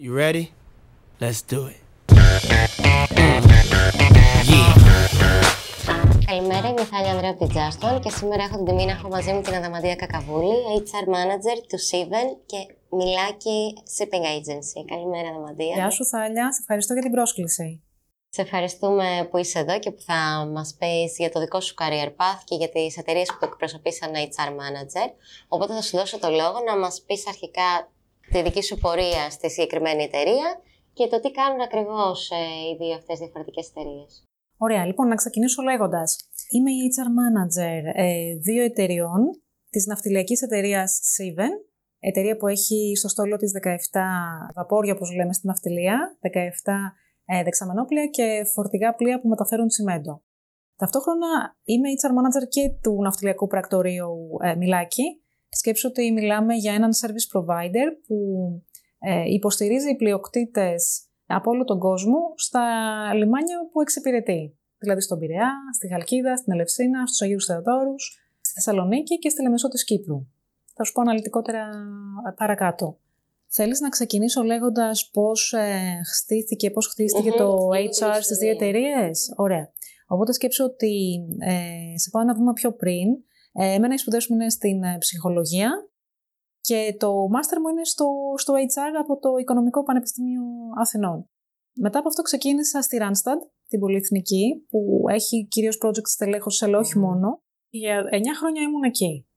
You ready? Let's do it. Καλημέρα, είμαι η Θάλια Ανδρέα από την Juston και σήμερα έχω την τιμή να έχω μαζί μου την Αδαμαντία Κακαβούλη, HR Manager του Siven και Μιλάκι Shipping Agency. Καλημέρα, Αδαμαντία. Γεια σου, Θάλια. Σε ευχαριστώ για την πρόσκληση. Σε ευχαριστούμε που είσαι εδώ και που θα μας πεις για το δικό σου career path και για τις εταιρείες που εκπροσωπείς σαν HR Manager. Οπότε θα σου δώσω το λόγο να μας πεις αρχικά τη δική σου πορεία στη συγκεκριμένη εταιρεία και το τι κάνουν ακριβώς ε, οι δύο αυτές διαφορετικές εταιρείες. Ωραία, λοιπόν, να ξεκινήσω λέγοντας. Είμαι η HR Manager ε, δύο εταιριών της ναυτιλιακής εταιρείας Siven, εταιρεία που έχει στο στόλο της 17 βαπόρια, όπως λέμε στην ναυτιλία, 17 ε, δεξαμενόπλια και φορτηγά πλοία που μεταφέρουν τσιμέντο. Ταυτόχρονα είμαι HR Manager και του ναυτιλιακού πρακτορείου ε, Μιλάκη. Σκέψω ότι μιλάμε για έναν service provider που ε, υποστηρίζει πλειοκτήτες από όλο τον κόσμο στα λιμάνια που εξυπηρετεί. Δηλαδή στον Πειραιά, στη Χαλκίδα, στην Ελευσίνα, στους Αγίους Θεοδόρους, στη Θεσσαλονίκη και στη Λεμεσό της Κύπρου. Θα σου πω αναλυτικότερα ε, παρακάτω. Θέλεις να ξεκινήσω λέγοντας πώς ε, χτίστηκε, πώς χτίστηκε το HR στις δύο εταιρείες; Ωραία. Οπότε σκέψω ότι ε, σε πάω ένα βήμα πιο πριν. Ε, εμένα οι σπουδές μου είναι στην ε, ψυχολογία και το μάστερ μου είναι στο, στο HR από το Οικονομικό Πανεπιστήμιο Αθηνών. Μετά από αυτό ξεκίνησα στη Randstad, την πολυεθνική, που έχει κυρίως project στελέχωσης, αλλά όχι μόνο. Για 9 χρόνια ήμουν εκεί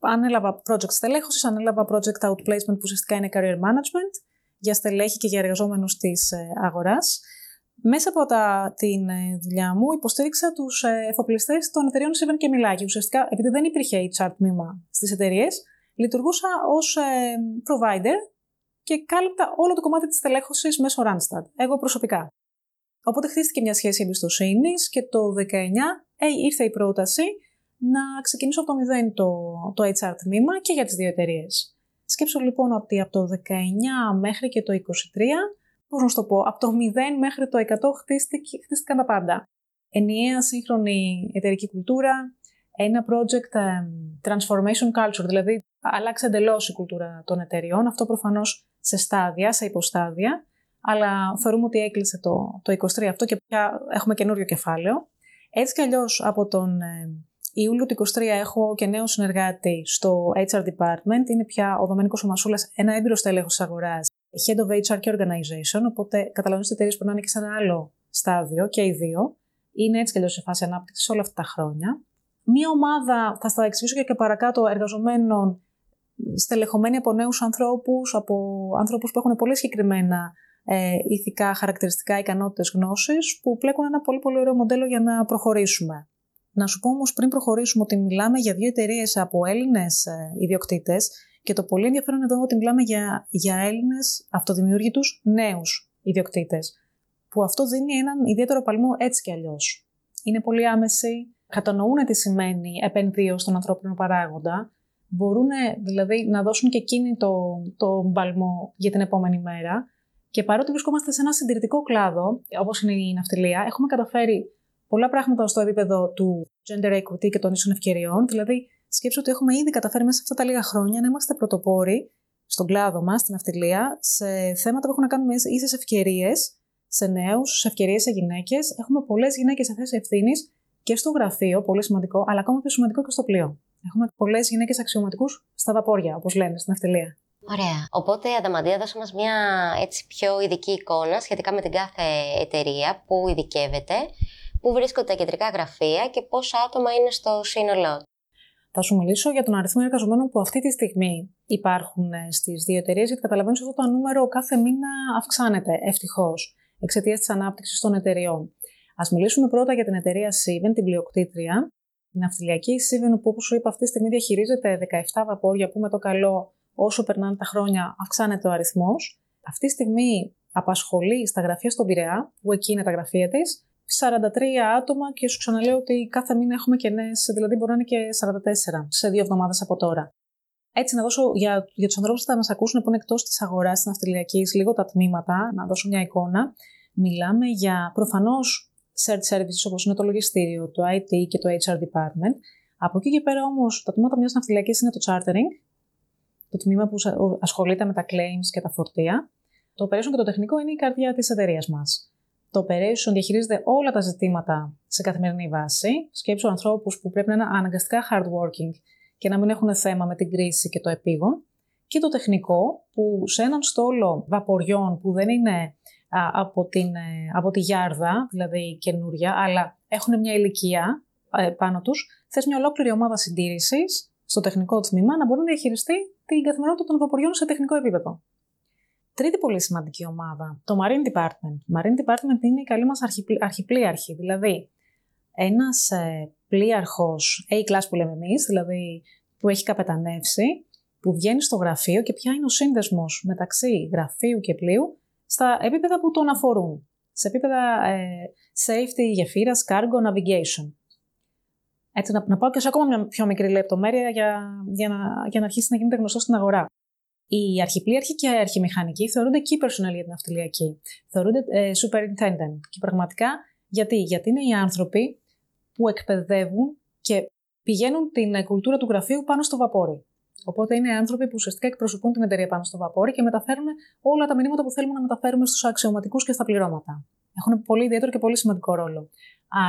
ανέλαβα project στελέχωσης, ανέλαβα project outplacement που ουσιαστικά είναι career management για στελέχη και για εργαζόμενους της ε, αγοράς. Μέσα από τα, την ε, δουλειά μου υποστήριξα τους ε, εφοπλιστές των εταιρείων Siven και Μιλάκη. Ουσιαστικά, επειδή δεν υπήρχε HR τμήμα στις εταιρείες, λειτουργούσα ως provider και κάλυπτα όλο το κομμάτι της στελέχωσης μέσω Randstad, εγώ προσωπικά. Οπότε χτίστηκε μια σχέση εμπιστοσύνης και το 19 ήρθε η πρόταση να ξεκινήσω από το 0 το, το HR τμήμα και για τις δύο εταιρείες. Σκέψω λοιπόν ότι από το 19 μέχρι και το 23, πώς να σου το πω, από το 0 μέχρι το 100 χτίστηκαν τα πάντα. Ενιαία σύγχρονη εταιρική κουλτούρα, ένα project transformation culture, δηλαδή αλλάξει εντελώς η κουλτούρα των εταιριών, αυτό προφανώς σε στάδια, σε υποστάδια, αλλά θεωρούμε ότι έκλεισε το, το 23 αυτό και πια έχουμε καινούριο κεφάλαιο. Έτσι κι αλλιώς από τον Ιούλιο του 2023 έχω και νέο συνεργάτη στο HR Department. Είναι πια ο Δομήνικο Ομασούλας, ένα έμπειρο τέλεχο της αγοράς, Head of HR και Organization. Οπότε καταλαβαίνετε ότι οι εταιρείες περνάνε και σε ένα άλλο στάδιο και οι δύο. Είναι έτσι και αλλιώς σε φάση ανάπτυξης όλα αυτά τα χρόνια. Μία ομάδα, θα στα εξηγήσω και παρακάτω, εργαζομένων στελεχωμένοι από νέους ανθρώπους, από ανθρώπους που έχουν πολύ συγκεκριμένα ε, ηθικά, χαρακτηριστικά, ικανότητες, γνώσεις, που πλέκουν ένα πολύ πολύ ωραίο μοντέλο για να προχωρήσουμε. Να σου πω όμως πριν προχωρήσουμε ότι μιλάμε για δύο εταιρείες από Έλληνες ε, ιδιοκτήτες και το πολύ ενδιαφέρον εδώ ότι μιλάμε για, για Έλληνες αυτοδημιούργητους νέους ιδιοκτήτες. Που αυτό δίνει έναν ιδιαίτερο παλμό έτσι κι αλλιώς. Είναι πολύ άμεση, κατανοούν τι σημαίνει επενδύω στον ανθρώπινο παράγοντα, μπορούν δηλαδή να δώσουν και εκείνη το, το παλμό για την επόμενη μέρα. Και παρότι βρισκόμαστε σε ένα συντηρητικό κλάδο, όπως είναι η ναυτιλία, έχουμε καταφέρει πολλά πράγματα στο επίπεδο του gender equity και των ίσων ευκαιριών. Δηλαδή, σκέψω ότι έχουμε ήδη καταφέρει μέσα σε αυτά τα λίγα χρόνια να είμαστε πρωτοπόροι στον κλάδο μας, στην αυτιλία, σε θέματα που έχουν να κάνουν με ίσες ευκαιρίες σε νέους, σε ευκαιρίες σε γυναίκες. Έχουμε πολλές γυναίκες σε θέση ευθύνης και στο γραφείο, πολύ σημαντικό, αλλά ακόμα πιο σημαντικό και στο πλοίο. Έχουμε πολλές γυναίκες αξιωματικούς στα βαπόρια, όπως λένε στην αυτιλία. Ωραία. Οπότε, Ανταμαντία, δώσε μας μια έτσι πιο ειδική εικόνα σχετικά με την κάθε εταιρεία που ειδικεύεται πού βρίσκονται τα κεντρικά γραφεία και πόσα άτομα είναι στο σύνολό θα σου μιλήσω για τον αριθμό εργαζομένων που αυτή τη στιγμή υπάρχουν ε, στις δύο εταιρείες, γιατί καταλαβαίνω ότι αυτό το νούμερο κάθε μήνα αυξάνεται ευτυχώς εξαιτίας της ανάπτυξης των εταιρεών. Α μιλήσουμε πρώτα για την εταιρεία Siven, την πλειοκτήτρια. Την ναυτιλιακή Siven, που όπως σου είπα, αυτή τη στιγμή διαχειρίζεται 17 βαπόρια, που με το καλό όσο περνάνε τα χρόνια αυξάνεται ο αριθμός. Αυτή τη στιγμή απασχολεί στα γραφεία στον Πειραιά, που εκεί είναι τα γραφεία της, 43 άτομα και σου ξαναλέω ότι κάθε μήνα έχουμε και νέες, δηλαδή μπορεί να είναι και 44 σε δύο εβδομάδες από τώρα. Έτσι, να δώσω για, για τους ανθρώπους που θα μας ακούσουν που είναι εκτός της αγοράς της ναυτιλιακής λίγο τα τμήματα, να δώσω μια εικόνα. Μιλάμε για προφανώς search services όπως είναι το λογιστήριο, το IT και το HR department. Από εκεί και πέρα όμως, τα τμήματα μιας ναυτιλιακής είναι το chartering, το τμήμα που ασχολείται με τα claims και τα φορτία. Το operation και το τεχνικό είναι η καρδιά της εταιρείας μας. Το operation διαχειρίζεται όλα τα ζητήματα σε καθημερινή βάση. Σκέψου ανθρώπους που πρέπει να είναι αναγκαστικά hardworking και να μην έχουν θέμα με την κρίση και το επίγον. Και το τεχνικό, που σε έναν στόλο βαποριών που δεν είναι από, την, ε, από τη Γιάρδα, δηλαδή καινούρια, αλλά έχουν μια ηλικία ε, πάνω τους, θες μια ολόκληρη ομάδα συντήρησης στο τεχνικό τμήμα να μπορεί να διαχειριστεί την καθημερινότητα των βαποριών σε τεχνικό επίπεδο. Τρίτη πολύ σημαντική ομάδα, το Marine Department. Marine Department είναι η καλή μας αρχιπλήαρχη, δηλαδή ένας ε, πλοίαρχος A-class που λέμε εμείς, δηλαδή που έχει καπετανεύσει, που βγαίνει στο γραφείο και ποια είναι ο σύνδεσμος μεταξύ γραφείου και πλοίου στα επίπεδα που τον αφορούν. Σε επίπεδα ε, safety, γεφύρας, cargo, navigation. Έτσι, να, να πάω και σε ακόμα μια πιο μικρή λεπτομέρεια για, για, να, για να αρχίσει να γίνεται γνωστό στην αγορά. Οι αρχιπλήρχοι και οι αρχιμηχανικοί θεωρούνται key personnel για την αυτιλιακή. Θεωρούνται ε, superintendent. Και πραγματικά γιατί, γιατί είναι οι άνθρωποι που εκπαιδεύουν και πηγαίνουν την κουλτούρα του γραφείου πάνω στο βαπόρι. Οπότε είναι άνθρωποι που ουσιαστικά εκπροσωπούν την εταιρεία πάνω στο βαπόρι και μεταφέρουν όλα τα μηνύματα που θέλουμε να μεταφέρουμε στους αξιωματικούς και στα πληρώματα. Έχουν πολύ ιδιαίτερο και πολύ σημαντικό ρόλο.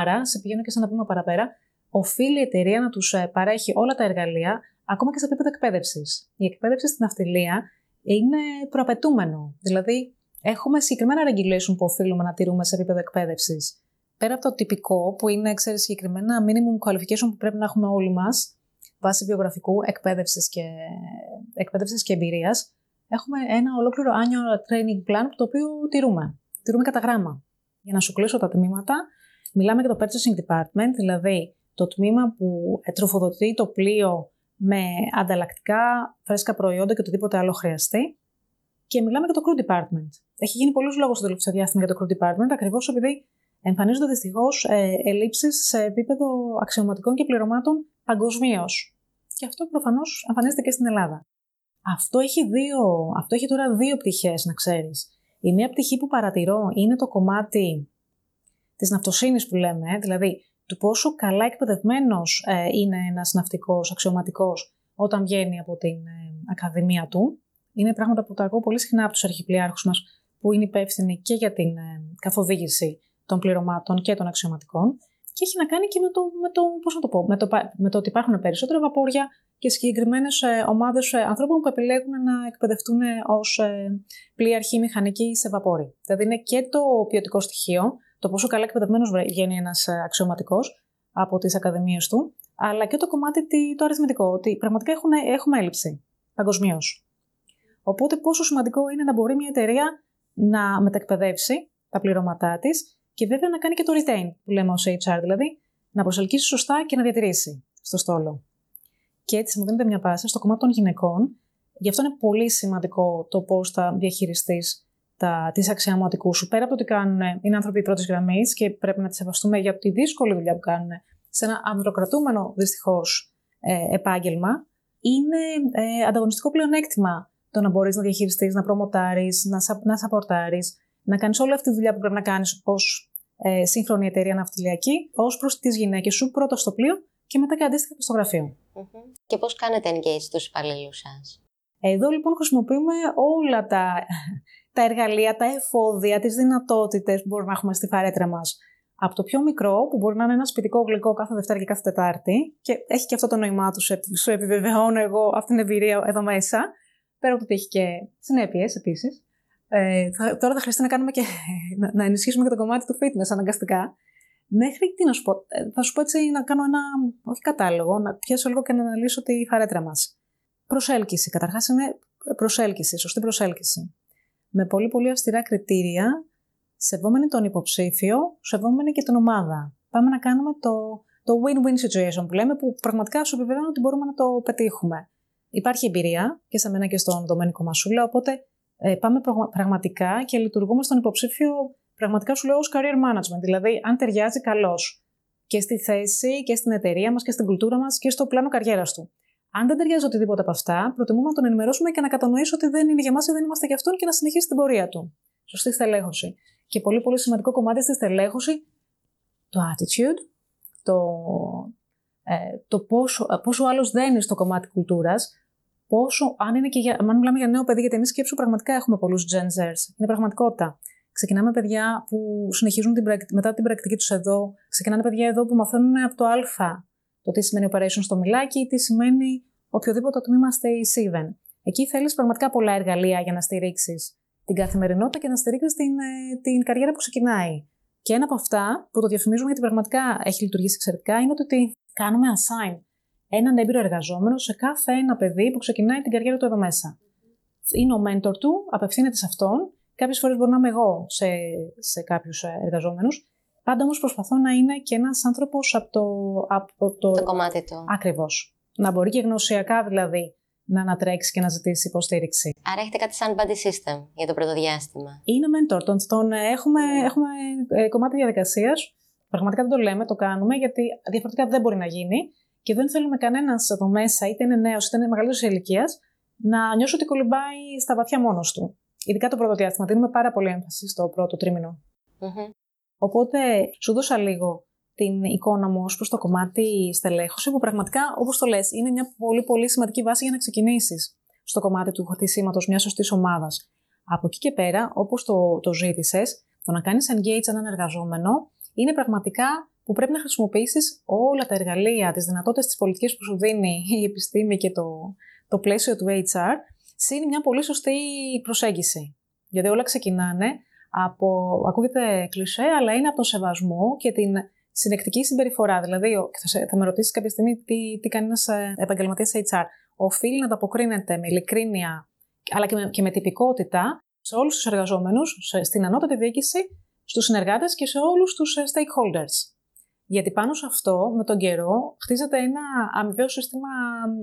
Άρα, σε πηγαίνω και σε ένα βήμα παραπέρα, οφείλει η εταιρεία να τους ε, παρέχει όλα τα εργαλεία, ακόμα και σε επίπεδο εκπαίδευσης. Η εκπαίδευση στην αυτιλία είναι προαπαιτούμενο. Δηλαδή, έχουμε συγκεκριμένα regulation που οφείλουμε να τηρούμε σε επίπεδο εκπαίδευσης. Πέρα από το τυπικό, που είναι ξέρεις, συγκεκριμένα minimum qualification που πρέπει να έχουμε όλοι μας, βάσει βιογραφικού εκπαίδευσης και, εκπαίδευσης και εμπειρίας, έχουμε ένα ολόκληρο annual training plan το οποίο τηρούμε. Τηρούμε κατά γράμμα. Για να σου κλείσω τα τμήματα, μιλάμε για το purchasing department, δηλαδή το τμήμα που τροφοδοτεί το πλοίο με ανταλλακτικά φρέσκα προϊόντα και οτιδήποτε άλλο χρειαστεί. Και μιλάμε για το crew department. Έχει γίνει πολλούς λόγο στο τελευταίο διάστημα για το crew department, ακριβώς επειδή εμφανίζονται δυστυχώς ε, ελλείψεις σε επίπεδο αξιωματικών και πληρωμάτων παγκοσμίως. Και αυτό προφανώς εμφανίζεται και στην Ελλάδα. Αυτό έχει, δύο, αυτό έχει τώρα δύο πτυχές, να ξέρεις. Η μία πτυχή που παρατηρώ είναι το κομμάτι της ναυτοσύνης που λέμε, δηλαδή του πόσο καλά εκπαιδευμένος ε, είναι ένας ναυτικός αξιωματικός όταν βγαίνει από την ε, ακαδημία του. Είναι πράγματα που τα ακούω πολύ συχνά από τους αρχιπλιάρχου μας, που είναι υπεύθυνοι και για την ε, καθοδήγηση των πληρωμάτων και των αξιωματικών. Και έχει να κάνει και με το, με το, πώς να το, πω, με το, με το ότι υπάρχουν περισσότερα βαπόρια και συγκεκριμένες ομάδες ανθρώπων που επιλέγουν να εκπαιδευτούν ως πλοίαρχοι μηχανικοί σε βαπόρι. Δηλαδή είναι και το ποιοτικό στοιχείο, το πόσο καλά εκπαιδευμένος βγαίνει ένας ε, αξιωματικός από τις ακαδημίες του, αλλά και το κομμάτι το αριθμητικό, ότι πραγματικά έχουν, έχουμε έλλειψη παγκοσμίως. Οπότε, πόσο σημαντικό είναι να μπορεί μια εταιρεία να μετακπαιδεύσει τα πληρώματά της και βέβαια να κάνει και το retain, που λέμε ως HR, δηλαδή να προσελκύσει σωστά και να διατηρήσει στο στόλο. Και έτσι μου δίνεται μια πάσα στο κομμάτι των γυναικών. Γι' αυτό είναι πολύ σημαντικό το πώς θα διαχειριστείς τη αξιωματικούς σου. Πέρα από το ότι κάνουν, είναι άνθρωποι πρώτης γραμμής και πρέπει να τις σεβαστούμε για τη δύσκολη δουλειά που κάνουν σε ένα ανδροκρατούμενο δυστυχώς ε, επάγγελμα, είναι ε, ανταγωνιστικό πλεονέκτημα το να μπορείς να διαχειριστείς, να προμοτάρεις, να, σα, να σαπορτάρεις, να κάνεις όλη αυτή τη δουλειά που πρέπει να κάνεις ως ε, σύγχρονη εταιρεία ναυτιλιακή, ως προς τις γυναίκες σου, πρώτα στο πλοίο και μετά και αντίστοιχα στο γραφείο. Mm-hmm. Και πώς κάνετε engage τους υπαλλήλους σας; Εδώ λοιπόν χρησιμοποιούμε όλα τα, τα εργαλεία, τα εφόδια, τις δυνατότητες που μπορούμε να έχουμε στη φαρέτρα μας. Από το πιο μικρό, που μπορεί να είναι ένα σπιτικό γλυκό κάθε Δευτέρα και κάθε Τετάρτη, και έχει και αυτό το νόημά του, σου επιβεβαιώνω εγώ αυτή την εμπειρία εδώ μέσα, πέρα από το ότι έχει και συνέπειες επίσης. Ε, τώρα θα χρειαστεί να κάνουμε και να, να ενισχύσουμε και το κομμάτι του fitness αναγκαστικά. Μέχρι τι να σου πω, ε, θα σου πω έτσι να κάνω ένα, όχι κατάλογο, να πιάσω λίγο και να αναλύσω τη φαρέτρα μας. Προσέλκυση. Καταρχάς είναι προσέλκυση, σωστή προσέλκυση με πολύ πολύ αυστηρά κριτήρια, σεβόμενοι τον υποψήφιο, σεβόμενοι και την ομάδα. Πάμε να κάνουμε το, το win-win situation που λέμε, που πραγματικά σου επιβεβαιώνω ότι μπορούμε να το πετύχουμε. Υπάρχει εμπειρία και σε μένα και στον Δομένικο Μασούλα, οπότε ε, πάμε πραγματικά και λειτουργούμε στον υποψήφιο, πραγματικά σου λέω ως career management, δηλαδή αν ταιριάζει καλώς και στη θέση και στην εταιρεία μας και στην κουλτούρα μας και στο πλάνο καριέρας του. Αν δεν ταιριάζει οτιδήποτε από αυτά, προτιμούμε να τον ενημερώσουμε και να κατανοήσει ότι δεν είναι για μας ή δεν είμαστε για αυτόν και να συνεχίσει την πορεία του. Σωστή στελέχωση. Και πολύ πολύ σημαντικό κομμάτι στη στελέχωση, το attitude, το, ε, το πόσο, πόσο άλλος δεν είναι στο κομμάτι κουλτούρας, πόσο, αν, είναι και για, αν μιλάμε για νέο παιδί, γιατί εμείς σκέψου πραγματικά έχουμε πολλούς Gen Zers. Είναι πραγματικότητα. Ξεκινάμε παιδιά που συνεχίζουν την, μετά την πρακτική τους εδώ. Ξεκινάνε παιδιά εδώ που μαθαίνουν από το Α το τι σημαίνει operation στο μιλάκι, τι σημαίνει οποιοδήποτε τμήμα stay even. Εκεί θέλεις πραγματικά πολλά εργαλεία για να στηρίξεις την καθημερινότητα και να στηρίξεις την, ε, την καριέρα που ξεκινάει. Και ένα από αυτά που το διαφημίζουμε γιατί πραγματικά έχει λειτουργήσει εξαιρετικά είναι ότι κάνουμε assign έναν έμπειρο εργαζόμενο σε κάθε ένα παιδί που ξεκινάει την καριέρα του εδώ μέσα. Είναι ο mentor του, απευθύνεται σε αυτόν. Κάποιες φορές μπορεί να είμαι εγώ σε, σε κάποιους ε, εργαζόμενους. Πάντα όμως προσπαθώ να είναι και ένας άνθρωπος από το, από το. Το κομμάτι του. Ακριβώς. Να μπορεί και γνωσιακά δηλαδή να ανατρέξει και να ζητήσει υποστήριξη. Άρα έχετε κάτι σαν buddy system για το πρώτο διάστημα. Είναι mentor. Τον, τον ε, έχουμε, έχουμε ε, κομμάτι διαδικασίας. Πραγματικά δεν το λέμε, το κάνουμε, γιατί διαφορετικά δεν μπορεί να γίνει και δεν θέλουμε κανένας εδώ μέσα, είτε είναι νέος είτε είναι μεγαλύτερη ηλικίας, να νιώσει ότι κολυμπάει στα βαθιά μόνος του. Ειδικά το πρώτο διάστημα. Δίνουμε πάρα πολύ έμφαση στο πρώτο τρίμηνο. Mm-hmm. Οπότε σου δώσα λίγο την εικόνα μου ως προς το κομμάτι στελέχωση, που πραγματικά, όπως το λες, είναι μια πολύ, πολύ σημαντική βάση για να ξεκινήσεις στο κομμάτι του χτισήματος μιας σωστής ομάδας. Από εκεί και πέρα, όπως το, το ζήτησες, το να κάνεις engage έναν εργαζόμενο είναι πραγματικά που πρέπει να χρησιμοποιήσεις όλα τα εργαλεία, τις δυνατότητες τη πολιτική που σου δίνει η επιστήμη και το, το πλαίσιο του HR, είναι μια πολύ σωστή προσέγγιση. Γιατί όλα ξεκινάνε από, ακούγεται κλισέ, αλλά είναι από τον σεβασμό και την συνεκτική συμπεριφορά. Δηλαδή, θα, θα με ρωτήσεις κάποια στιγμή τι, τι κάνει ένας ε, επαγγελματίας HR. Οφείλει να ανταποκρίνεται με ειλικρίνεια, αλλά και με, και με τυπικότητα σε όλους τους εργαζόμενους, στην ανώτατη διοίκηση, στους συνεργάτες και σε όλους τους ε, stakeholders. Γιατί πάνω σε αυτό, με τον καιρό, χτίζεται ένα αμοιβαίο σύστημα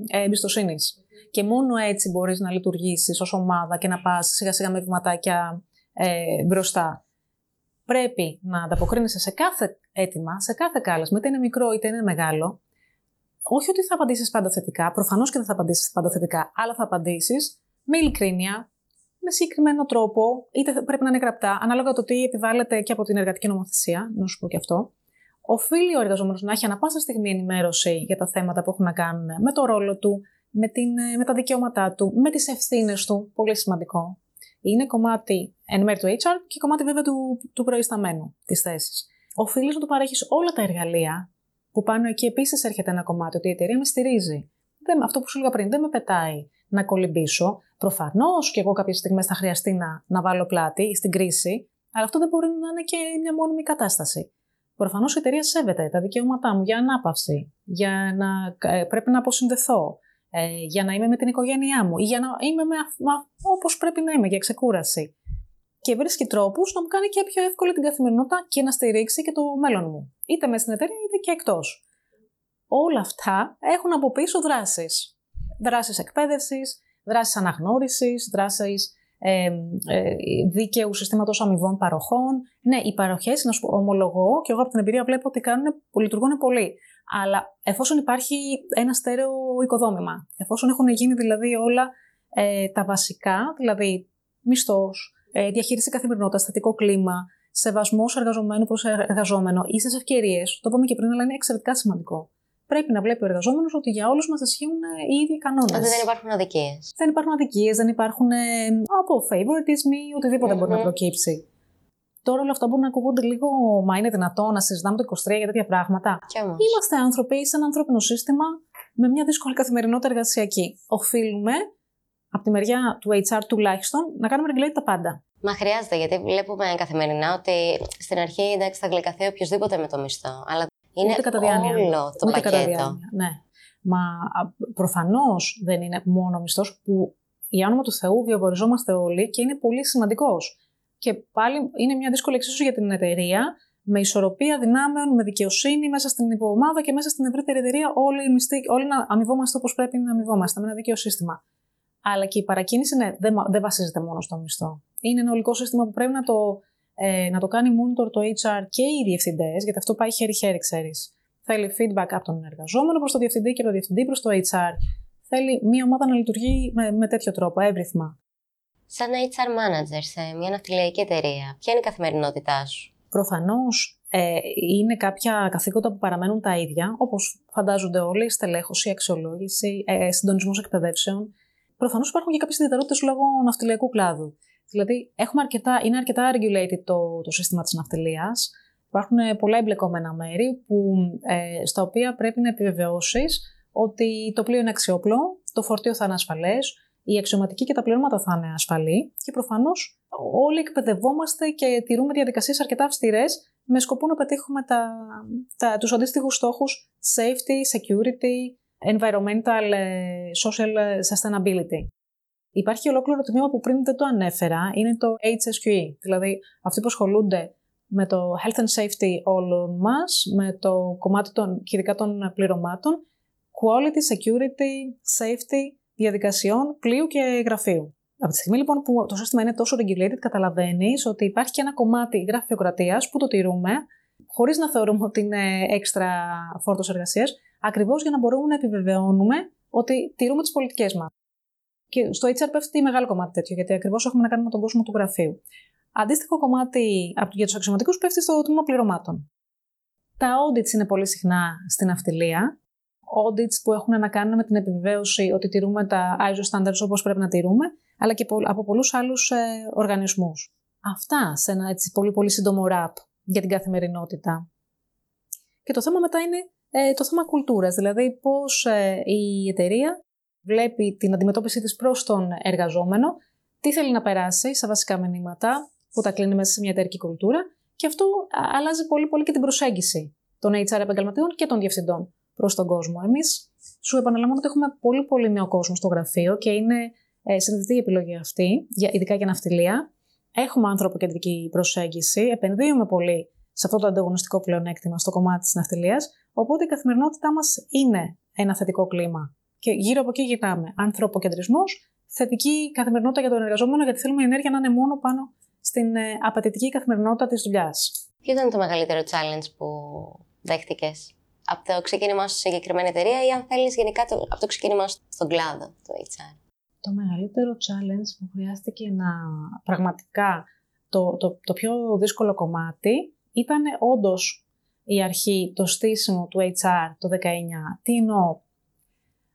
ε, εμπιστοσύνης. Και μόνο έτσι μπορείς να λειτουργήσεις ως ομάδα και να πας σιγά σιγά με βηματάκια ε, μπροστά. Πρέπει να ανταποκρίνεσαι σε κάθε αίτημα, σε κάθε κάλεσμα, είτε είναι μικρό είτε είναι μεγάλο. Όχι ότι θα απαντήσεις πάντα θετικά, προφανώς και δεν θα απαντήσεις πάντα θετικά, αλλά θα απαντήσεις με ειλικρίνεια, με συγκεκριμένο τρόπο, είτε πρέπει να είναι γραπτά, ανάλογα το τι επιβάλλεται και από την εργατική νομοθεσία, να σου πω και αυτό. Οφείλει ο εργαζόμενος να έχει ανα πάσα στιγμή ενημέρωση για τα θέματα που έχουν να κάνουν με το ρόλο του, με, την, με τα δικαιώματά του, με τις ευθύνες του. Πολύ σημαντικό είναι κομμάτι εν μέρει του HR και κομμάτι βέβαια του, του προϊσταμένου της θέσης. Οφείλει να του παρέχεις όλα τα εργαλεία που πάνω εκεί επίσης έρχεται ένα κομμάτι ότι η εταιρεία με στηρίζει. Δεν, αυτό που σου έλεγα πριν, δεν με πετάει να κολυμπήσω. Προφανώς και εγώ κάποιες στιγμές θα χρειαστεί να, να βάλω πλάτη στην κρίση, αλλά αυτό δεν μπορεί να είναι και μια μόνιμη κατάσταση. Προφανώς η εταιρεία σέβεται τα δικαιώματά μου για ανάπαυση, για να ε, πρέπει να αποσυνδεθώ, ε, για να είμαι με την οικογένειά μου ή για να είμαι με, όπως πρέπει να είμαι, για ξεκούραση. Και βρίσκει τρόπους να μου κάνει και πιο εύκολη την καθημερινότητα και να στηρίξει και το μέλλον μου. Είτε μέσα στην εταιρεία είτε και εκτός. Όλα αυτά έχουν από πίσω δράσεις. Δράσεις εκπαίδευσης, δράσεις αναγνώρισης, δράσεις ε, ε, δίκαιου συστήματος αμοιβών παροχών. Ναι, οι παροχές, να σου ομολογώ, και εγώ από την εμπειρία βλέπω ότι κάνουν, λειτουργούν πολύ. Αλλά εφόσον υπάρχει ένα στέρεο οικοδόμημα, εφόσον έχουν γίνει δηλαδή όλα ε, τα βασικά, δηλαδή μισθός, ε, διαχείριση καθημερινότητα, θετικό κλίμα, σεβασμός εργαζομένου προς εργαζόμενο, ίσες ευκαιρίες, το είπαμε και πριν, αλλά είναι εξαιρετικά σημαντικό. Πρέπει να βλέπει ο εργαζόμενος ότι για όλους μας ισχύουν ε, οι ίδιοι κανόνες. Ότι δεν υπάρχουν αδικίες. Δεν υπάρχουν αδικίες, δεν υπάρχουν ε, από favoritism ή οτιδήποτε mm-hmm. μπορεί να προκύψει. Τώρα όλα αυτά μπορούν να ακούγονται λίγο, μα είναι δυνατό να συζητάμε το 23 για τέτοια πράγματα. Είμαστε άνθρωποι σε ένα ανθρώπινο σύστημα με μια δύσκολη καθημερινότητα εργασιακή. Οφείλουμε, από τη μεριά του HR τουλάχιστον, να κάνουμε regulate τα πάντα. Μα χρειάζεται, γιατί βλέπουμε καθημερινά ότι στην αρχή εντάξει, θα γλυκαθεί οποιοδήποτε με το μισθό. Αλλά είναι Ούτε κατά διάνοια. όλο το Ούτε πακέτο. Κατά διάνοια, ναι. Μα προφανώς δεν είναι μόνο μισθός που για όνομα του Θεού βιοποριζόμαστε όλοι και είναι πολύ σημαντικός. Και πάλι είναι μια δύσκολη εξίσου για την εταιρεία, με ισορροπία δυνάμεων, με δικαιοσύνη μέσα στην υποομάδα και μέσα στην ευρύτερη εταιρεία, όλοι, οι μισθοί, όλοι να αμοιβόμαστε όπως πρέπει να αμοιβόμαστε, με ένα δίκαιο σύστημα. Αλλά και η παρακίνηση ναι, δεν, δεν βασίζεται μόνο στο μισθό. Είναι ένα ολικό σύστημα που πρέπει να το, ε, να το κάνει monitor το HR και οι διευθυντές, γιατί αυτό πάει χέρι-χέρι, ξέρεις. Θέλει feedback από τον εργαζόμενο προς το διευθυντή και από το διευθυντή προς το HR. Θέλει μια ομάδα να λειτουργεί με, με τέτοιο τρόπο, εύρυθμα. Σαν HR manager σε μια ναυτιλιακή εταιρεία, ποια είναι η καθημερινότητά σου; Προφανώς ε, είναι κάποια καθήκοντα που παραμένουν τα ίδια, όπως φαντάζονται όλοι, στελέχωση, αξιολόγηση, ε, συντονισμός εκπαιδεύσεων. Προφανώς υπάρχουν και κάποιες ιδιαιτερότητες λόγω ναυτιλιακού κλάδου. Δηλαδή, έχουμε αρκετά, είναι αρκετά regulated το, το σύστημα της ναυτιλίας. Υπάρχουν πολλά εμπλεκόμενα μέρη που, ε, στα οποία πρέπει να επιβεβαιώσεις ότι το πλοίο είναι αξιόπλο, το φορτίο θα είναι ασφαλές, οι αξιωματικοί και τα πληρώματα θα είναι ασφαλή και προφανώς όλοι εκπαιδευόμαστε και τηρούμε διαδικασίες αρκετά αυστηρές με σκοπό να πετύχουμε τα, τα, τους αντίστοιχους στόχους safety, security, environmental, ε, social ε, sustainability. Υπάρχει ολόκληρο τμήμα που πριν δεν το ανέφερα, είναι το HSQE, δηλαδή αυτοί που ασχολούνται με το health and safety όλων μας, με το κομμάτι των, και ειδικά των πληρωμάτων, quality, security, safety διαδικασιών πλοίου και γραφείου. Από τη στιγμή λοιπόν που το σύστημα είναι τόσο regulated, καταλαβαίνεις ότι υπάρχει και ένα κομμάτι γραφειοκρατίας που το τηρούμε, χωρίς να θεωρούμε ότι είναι έξτρα φόρτος εργασίας, ακριβώς για να μπορούμε να επιβεβαιώνουμε ότι τηρούμε τις πολιτικές μας. Και στο HR πέφτει μεγάλο κομμάτι τέτοιο, γιατί ακριβώς έχουμε να κάνουμε με τον κόσμο του γραφείου. Αντίστοιχο κομμάτι για τους αξιωματικούς πέφτει στο τμήμα πληρωμάτων. Τα audits είναι πολύ συχνά στην αυτιλία. Audits που έχουν να κάνουν με την επιβεβαίωση ότι τηρούμε τα ISO standards όπως πρέπει να τηρούμε, αλλά και από πολλούς άλλους ε, οργανισμούς. Αυτά σε ένα έτσι πολύ πολύ σύντομο rap για την καθημερινότητα. Και το θέμα μετά είναι ε, το θέμα κουλτούρας, δηλαδή πώς ε, η εταιρεία βλέπει την αντιμετώπιση της προς τον εργαζόμενο, τι θέλει να περάσει σε βασικά μηνύματα που τα κλείνει μέσα σε μια εταιρική κουλτούρα και αυτό αλλάζει πολύ πολύ και την προσέγγιση των HR επαγγελματιών και των διευθυντών προς τον κόσμο. Εμείς σου επαναλαμβάνω ότι έχουμε πολύ πολύ νέο κόσμο στο γραφείο και είναι ε, συνδετή η επιλογή αυτή, ειδικά για ναυτιλία. Έχουμε ανθρωποκεντρική προσέγγιση, επενδύουμε πολύ σε αυτό το ανταγωνιστικό πλεονέκτημα στο κομμάτι της ναυτιλίας, οπότε η καθημερινότητά μας είναι ένα θετικό κλίμα. Και γύρω από εκεί γυρνάμε. Ανθρωποκεντρισμός, θετική καθημερινότητα για τον εργαζόμενο, γιατί θέλουμε η ενέργεια να είναι μόνο πάνω στην ε, απαιτητική καθημερινότητα της δουλειάς. Ποιο ήταν το μεγαλύτερο challenge που δέχτηκες; Από το ξεκίνημά σου σε συγκεκριμένη εταιρεία ή αν θέλεις γενικά το, από το ξεκίνημά σου στον κλάδο του HR το μεγαλύτερο challenge που χρειάστηκε να πραγματικά το, το, το πιο δύσκολο κομμάτι ήταν όντως η αρχή, το στήσιμο του HR το 19. Τι εννοώ;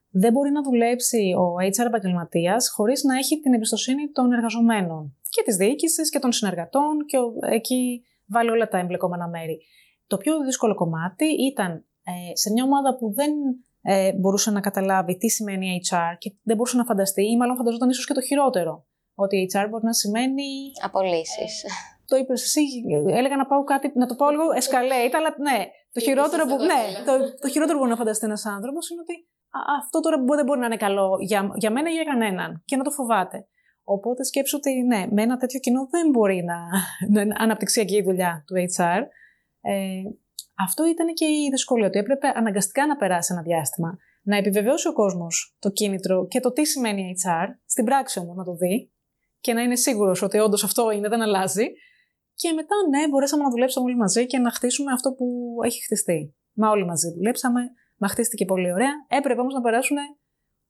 Δεν μπορεί να δουλέψει ο HR επαγγελματίας χωρίς να έχει την εμπιστοσύνη των εργαζομένων και της διοίκησης και των συνεργατών και εκεί βάλει όλα τα εμπλεκόμενα μέρη. Το πιο δύσκολο κομμάτι ήταν ε, σε μια ομάδα που δεν ε, μπορούσε να καταλάβει τι σημαίνει HR και δεν μπορούσε να φανταστεί, ή μάλλον φανταζόταν ίσως και το χειρότερο. Ότι HR μπορεί να σημαίνει. Απολύσεις. Το είπες εσύ, έλεγα να πάω κάτι, να το πω λίγο escalate, αλλά ναι, το χειρότερο, που, ναι, το, το χειρότερο που μπορεί να φανταστεί ένας άνθρωπος είναι ότι αυτό τώρα δεν μπορεί να είναι καλό για, για μένα ή για κανέναν και να το φοβάται. Οπότε σκέψω ότι ναι, με ένα τέτοιο κοινό δεν μπορεί να, να είναι αναπτυξιακή η δουλειά του HR. Ε, αυτό ήταν και η δυσκολία, ότι έπρεπε αναγκαστικά να περάσει ένα διάστημα, να επιβεβαιώσει ο κόσμος το κίνητρο και το τι σημαίνει HR, στην πράξη όμως να το δει και να είναι σίγουρος ότι όντως αυτό είναι, δεν αλλάζει. Και μετά, ναι, μπορέσαμε να δουλέψουμε όλοι μαζί και να χτίσουμε αυτό που έχει χτιστεί. Μα όλοι μαζί δουλέψαμε, μα χτίστηκε πολύ ωραία. Έπρεπε όμως να περάσουν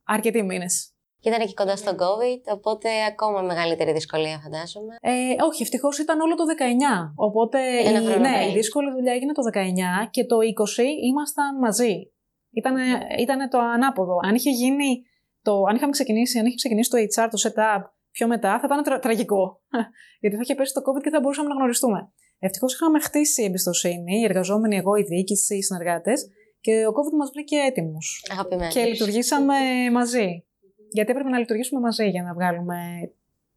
αρκετοί μήνες. Και ήταν εκεί κοντά στον COVID, οπότε ακόμα μεγαλύτερη δυσκολία, φαντάζομαι. Ε, όχι, ευτυχώς ήταν όλο το 19. Οπότε η, ναι, η δύσκολη δουλειά έγινε το 19 και το 20 ήμασταν μαζί. Ήταν ήτανε το ανάποδο. Αν είχε γίνει. Το, αν είχαμε ξεκινήσει, αν είχε ξεκινήσει το HR, το setup πιο μετά, θα ήταν τρα, τραγικό. Γιατί θα είχε πέσει το COVID και θα μπορούσαμε να γνωριστούμε. Ευτυχώς είχαμε χτίσει εμπιστοσύνη, οι εργαζόμενοι, εγώ, η διοίκηση, οι συνεργάτες, και ο COVID μας βρήκε έτοιμους. Και λειτουργήσαμε μαζί. Γιατί έπρεπε να λειτουργήσουμε μαζί για να βγάλουμε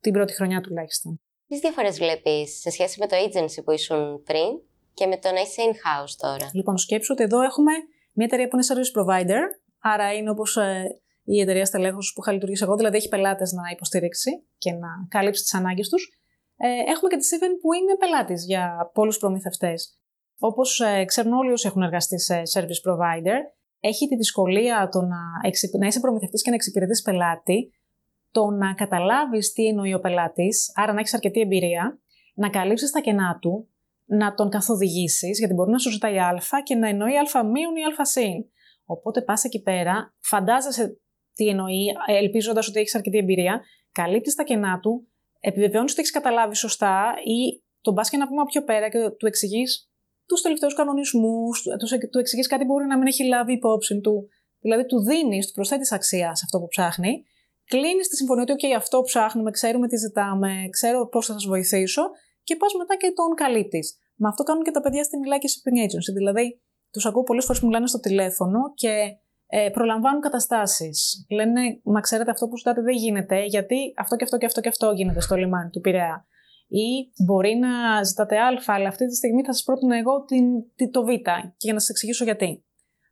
την πρώτη χρονιά τουλάχιστον. Τι διαφορές βλέπεις σε σχέση με το agency που ήσουν πριν και με το να είσαι in-house τώρα; Λοιπόν, σκέψου ότι εδώ έχουμε μια εταιρεία που είναι service provider, άρα είναι όπως ε, η εταιρεία στελέχου που είχα λειτουργήσει εγώ, δηλαδή έχει πελάτες να υποστηρίξει και να καλύψει τις ανάγκες τους. Ε, έχουμε και τη Steven που είναι πελάτης για πολλούς προμηθευτές. Όπως ε, ξέρουν όλοι όσοι έχουν εργαστεί σε service provider, έχει τη δυσκολία το να, να είσαι προμηθευτής και να εξυπηρετείς πελάτη, το να καταλάβεις τι εννοεί ο πελάτης, άρα να έχεις αρκετή εμπειρία, να καλύψεις τα κενά του, να τον καθοδηγήσεις, γιατί μπορεί να σου ζητάει Α και να εννοεί Α μείον ή Α συν. Οπότε πας εκεί πέρα, φαντάζεσαι τι εννοεί, ελπίζοντας ότι έχεις αρκετή εμπειρία, καλύπτεις τα κενά του, επιβεβαιώνεις ότι έχεις καταλάβει σωστά ή τον πα και να πούμε πιο πέρα και του εξηγείς τους τελευταίους κανονισμούς, τους εξηγείς κάτι που μπορεί να μην έχει λάβει υπόψη του. Δηλαδή, του δίνεις, του προσθέτεις αξία σε αυτό που ψάχνει κλείνεις τη συμφωνία ότι, OK, αυτό ψάχνουμε, ξέρουμε τι ζητάμε, ξέρω πώς θα σας βοηθήσω και πας μετά και τον καλύπτεις. Μα αυτό κάνουν και τα παιδιά στη Μιλάκη Shipping Agency. Δηλαδή, τους ακούω πολλές φορές που μιλάνε στο τηλέφωνο και ε, προλαμβάνουν καταστάσεις. Λένε, Μα ξέρετε, αυτό που ζητάτε δεν γίνεται, γιατί αυτό και αυτό και αυτό και αυτό γίνεται στο λιμάνι του Πειραιά. Ή μπορεί να ζητάτε Α, αλλά αυτή τη στιγμή θα σας πρότεινα εγώ την, την, το Β και για να σας εξηγήσω γιατί.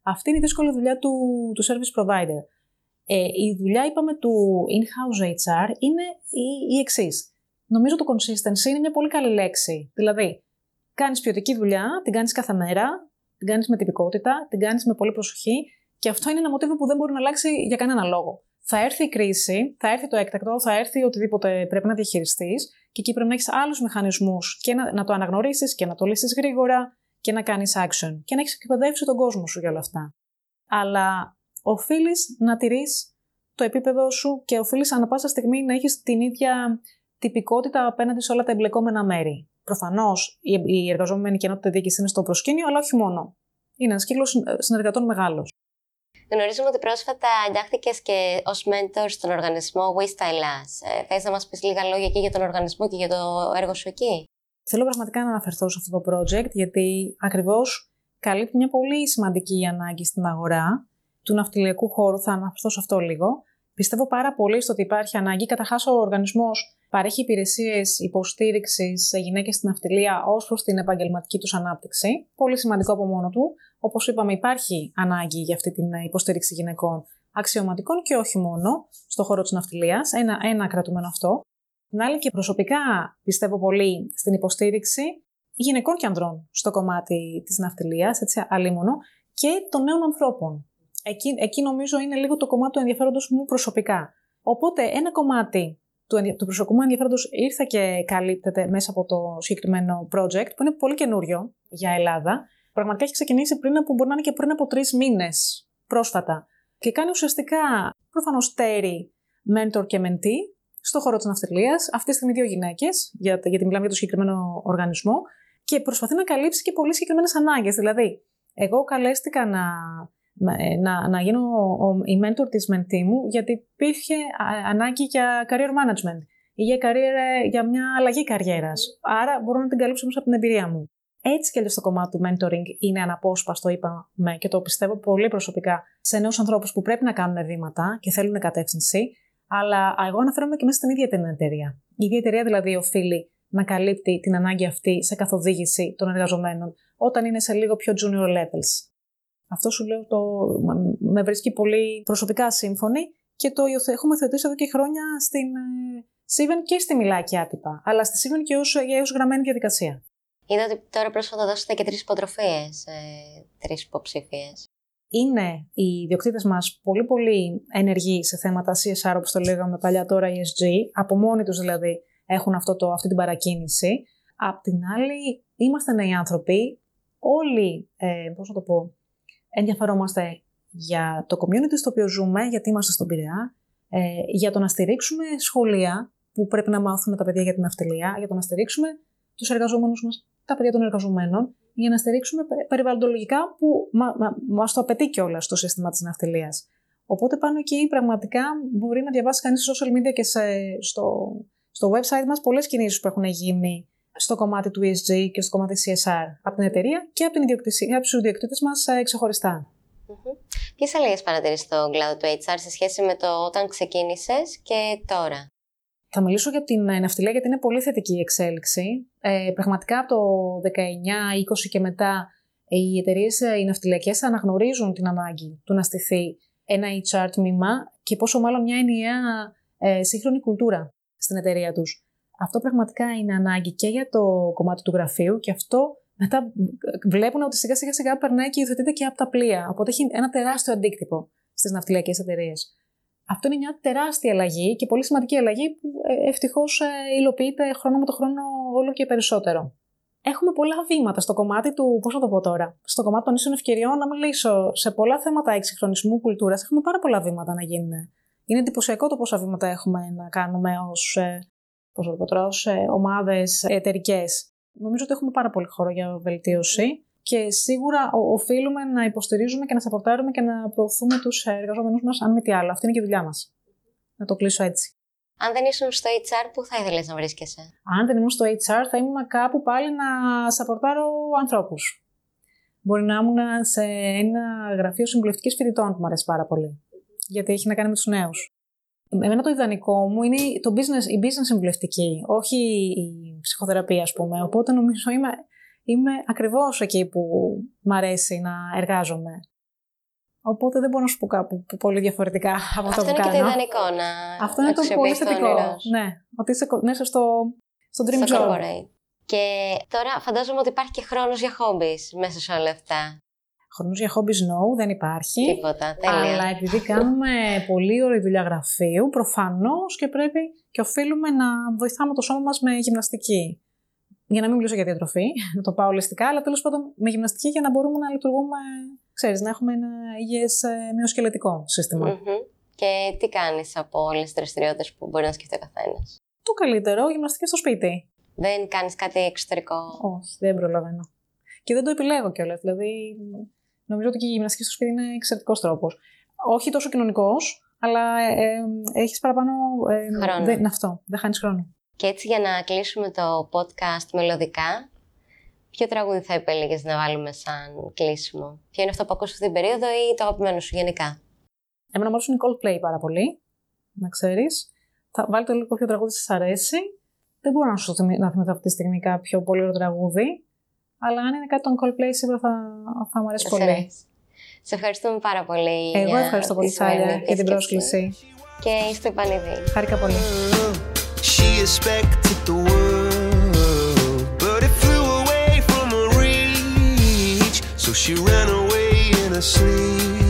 Αυτή είναι η δύσκολη δουλειά του, του service provider. Ε, η δουλειά, είπαμε, του in-house HR είναι η, η εξής. Νομίζω το consistency είναι μια πολύ καλή λέξη. Δηλαδή, κάνεις ποιοτική δουλειά, την κάνεις κάθε μέρα, την κάνεις με τυπικότητα, την κάνεις με πολύ προσοχή και αυτό είναι ένα μοτίβο που δεν μπορεί να αλλάξει για κανένα λόγο. Θα έρθει η κρίση, θα έρθει το έκτακτο, θα έρθει οτιδήποτε πρέπει να διαχειριστείς και εκεί πρέπει να έχεις άλλους μηχανισμούς και να, να το αναγνωρίσεις και να το λύσεις γρήγορα και να κάνεις action και να έχεις εκπαιδεύσει τον κόσμο σου για όλα αυτά. Αλλά οφείλεις να τηρείς το επίπεδο σου και οφείλεις ανά πάσα στιγμή να έχεις την ίδια τυπικότητα απέναντι σε όλα τα εμπλεκόμενα μέρη. Προφανώς η εργαζόμενη κοινότητα διοίκησης είναι στο προσκήνιο, αλλά όχι μόνο. Είναι ένας κύκλος συνεργατών μεγάλος. Γνωρίζουμε ότι πρόσφατα εντάχθηκες και ως mentor στον οργανισμό We Style Us. Ε, Θες να μας πεις λίγα λόγια και για τον οργανισμό και για το έργο σου εκεί; Θέλω πραγματικά να αναφερθώ σε αυτό το project, γιατί ακριβώς καλύπτει μια πολύ σημαντική ανάγκη στην αγορά του ναυτιλιακού χώρου. Θα αναφερθώ σε αυτό λίγο. Πιστεύω πάρα πολύ στο ότι υπάρχει ανάγκη. Καταρχάς, ο οργανισμός παρέχει υπηρεσίες υποστήριξης σε γυναίκες στην ναυτιλία ως προς την επαγγελματική τους ανάπτυξη. Πολύ σημαντικό από μόνο του. Όπως είπαμε, υπάρχει ανάγκη για αυτή την υποστήριξη γυναικών αξιωματικών και όχι μόνο στον χώρο της ναυτιλίας. Ένα, ένα κρατούμενο αυτό. Την άλλη και προσωπικά πιστεύω πολύ στην υποστήριξη γυναικών και ανδρών στο κομμάτι της ναυτιλίας, έτσι, αλίμονο, και των νέων ανθρώπων. Εκεί, εκεί νομίζω είναι λίγο το κομμάτι του ενδιαφέροντος μου προσωπικά. Οπότε ένα κομμάτι του, του προσωπικού μου ενδιαφέροντος ήρθε και καλύπτεται μέσα από το συγκεκριμένο project, που είναι πολύ καινούριο για Ελλάδα. Πραγματικά έχει ξεκινήσει πριν από, μπορεί να είναι και πριν από τρεις μήνες πρόσφατα. Και κάνει ουσιαστικά προφανώς τέρι, mentor και mentee, στο χώρο της ναυτιλίας. Αυτή τη στιγμή δύο γυναίκες, γιατί μιλάμε για το συγκεκριμένο οργανισμό, και προσπαθεί να καλύψει και πολύ συγκεκριμένες ανάγκες. Δηλαδή, εγώ καλέστηκα να, να, να γίνω η mentor της mentee μου, γιατί υπήρχε ανάγκη για career management ή για, career, για μια αλλαγή καριέρας. Άρα μπορώ να την καλύψω μέσα από την εμπειρία μου. Έτσι και αλλιώς το κομμάτι του mentoring είναι αναπόσπαστο, είπαμε, και το πιστεύω πολύ προσωπικά σε νέους ανθρώπους που πρέπει να κάνουν βήματα και θέλουν κατεύθυνση. Αλλά εγώ αναφέρομαι και μέσα στην ίδια την εταιρεία. Η ίδια εταιρεία δηλαδή οφείλει να καλύπτει την ανάγκη αυτή σε καθοδήγηση των εργαζομένων όταν είναι σε λίγο πιο junior levels. Αυτό σου λέω το, με βρίσκει πολύ προσωπικά σύμφωνη και το έχουμε θεωρήσει εδώ και χρόνια στην Σίβεν και στη Μιλάκη άτυπα, αλλά στη Σίβεν και ως, ως γραμμένη διαδικασία. Είδα ότι τώρα πρόσφατα δώσετε και τρεις υποτροφίες, ε, τρεις υποψήφιε είναι οι ιδιοκτήτες μας πολύ πολύ ενεργοί σε θέματα CSR, όπως το λέγαμε παλιά τώρα ESG, από μόνοι τους δηλαδή έχουν αυτό το, αυτή την παρακίνηση. Απ' την άλλη, είμαστε νέοι άνθρωποι, όλοι, ε, πώς να το πω, ενδιαφερόμαστε για το community στο οποίο ζούμε, γιατί είμαστε στον Πειραιά, ε, για το να στηρίξουμε σχολεία που πρέπει να μάθουν τα παιδιά για την αυτιλία, για το να στηρίξουμε τους εργαζόμενους μας, τα παιδιά των εργαζομένων για να στηρίξουμε περιβαλλοντολογικά που μα, μα, μας το απαιτεί κιόλας το σύστημα της ναυτιλίας. Οπότε πάνω εκεί πραγματικά μπορεί να διαβάσει κανείς σε social media και σε, στο, στο website μας πολλές κινήσεις που έχουν γίνει στο κομμάτι του ESG και στο κομμάτι CSR από την εταιρεία και από, την ιδιοκτησία, από τους ιδιοκτήτες μας ε, ξεχωριστά. Mm-hmm. Ποιες αλλαγές παρατηρείς στον κλάδο του HR σε σχέση με το όταν ξεκίνησες και τώρα; Θα μιλήσω για την ε, ναυτιλία γιατί είναι πολύ θετική η εξέλιξη. Ε, πραγματικά από το 19-20 και μετά οι εταιρείες ε, οι ναυτιλιακές αναγνωρίζουν την ανάγκη του να στηθεί ένα HR τμήμα και πόσο μάλλον μια ενιαία ε, σύγχρονη κουλτούρα στην εταιρεία τους. Αυτό πραγματικά είναι ανάγκη και για το κομμάτι του γραφείου και αυτό μετά βλέπουν ότι σιγά σιγά σιγά περνάει και υιοθετείται και από τα πλοία. Οπότε έχει ένα τεράστιο αντίκτυπο στις ναυτιλιακές εταιρείες. Αυτό είναι μια τεράστια αλλαγή και πολύ σημαντική αλλαγή που ε, ευτυχώς ε, υλοποιείται χρόνο με το χρόνο όλο και περισσότερο. Έχουμε πολλά βήματα στο κομμάτι του, πώς να το πω τώρα, στο κομμάτι των ίσων ευκαιριών να μιλήσω. Σε πολλά θέματα εξυγχρονισμού κουλτούρας έχουμε πάρα πολλά βήματα να γίνουν. Είναι εντυπωσιακό το πόσα βήματα έχουμε να κάνουμε ως ε, ομάδες εταιρικές. Νομίζω ότι έχουμε πάρα πολύ χώρο για βελτίωση και σίγουρα οφείλουμε να υποστηρίζουμε και να σαπορτάρουμε και να προωθούμε τους εργαζόμενους μας, αν μη τι άλλο. Αυτή είναι και η δουλειά μας. να το κλείσω έτσι. Αν δεν ήσουν στο HR, πού θα ήθελες να βρίσκεσαι; Αν δεν ήμουν στο HR, θα ήμουν κάπου πάλι να σαπορτάρω ανθρώπους. Μπορεί να ήμουν σε ένα γραφείο συμβουλευτικής φοιτητών που μου αρέσει πάρα πολύ. Γιατί έχει να κάνει με τους νέους. Εμένα το ιδανικό μου είναι το business, η business συμβουλευτική, όχι η ψυχοθεραπεία, ας πούμε. Οπότε νομίζω είμαι, είμαι ακριβώς εκεί που μου αρέσει να εργάζομαι. Οπότε δεν μπορώ να σου πω κάπου πολύ διαφορετικά από αυτό, αυτό που κάνω. Αυτό είναι και το ιδανικό να Αυτό είναι το πολύ θετικό. Ναι, ότι είσαι μέσα στο, στο dream στο job. Corporate. Και τώρα φαντάζομαι ότι υπάρχει και χρόνος για hobbies μέσα σε όλα αυτά. Χρόνος για hobbies no, δεν υπάρχει. Τίποτα, τέλεια. Αλλά επειδή κάνουμε πολύ ωραία δουλειά γραφείου, προφανώς και πρέπει και οφείλουμε να βοηθάμε το σώμα μας με γυμναστική. Για να μην μιλήσω για διατροφή, να το πάω ολιστικά, αλλά τέλος πάντων με γυμναστική για να μπορούμε να λειτουργούμε, ξέρεις, να έχουμε ένα υγιές ε, μειοσκελετικό σύστημα. Μμμ. Και τι κάνεις από όλες τις δραστηριότητες που μπορεί να σκεφτεί ο καθένας; Το καλύτερο, γυμναστική στο σπίτι. Δεν κάνεις κάτι εξωτερικό; Όχι, δεν προλαβαίνω. Και δεν το επιλέγω κιόλας. Δηλαδή, νομίζω ότι και η γυμναστική στο σπίτι είναι εξαιρετικός τρόπος. Όχι τόσο κοινωνικός, αλλά ε, ε, έχεις παραπάνω. Ε, Χρόνο. Δεν, αυτό, δεν χάνεις χρόνο. Και έτσι για να κλείσουμε το podcast μελωδικά, ποιο τραγούδι θα επέλεγες να βάλουμε σαν κλείσιμο; Ποιο είναι αυτό που ακούς αυτή την περίοδο ή το αγαπημένο σου γενικά; Εμένα μου αρέσουν οι Coldplay πάρα πολύ, να ξέρεις. Θα βάλτε λίγο ποιο τραγούδι σας αρέσει. Δεν μπορώ να σου θυμι- να θυμηθώ αυτή τη στιγμή κάποιο πολύ ωραίο τραγούδι. Αλλά αν είναι κάτι των Coldplay, σίγουρα θα, θα μου αρέσει Θα σε πολύ. αρέσει. Σε ευχαριστούμε πάρα πολύ. Εγώ για ευχαριστώ πολύ, τη σημερινή Σάλια, για την επίσκεψη. πρόσκληση. Και είστε πανηδοί. Χάρηκα πολύ. Expected the world, but it flew away from her reach. So she ran away in her sleep.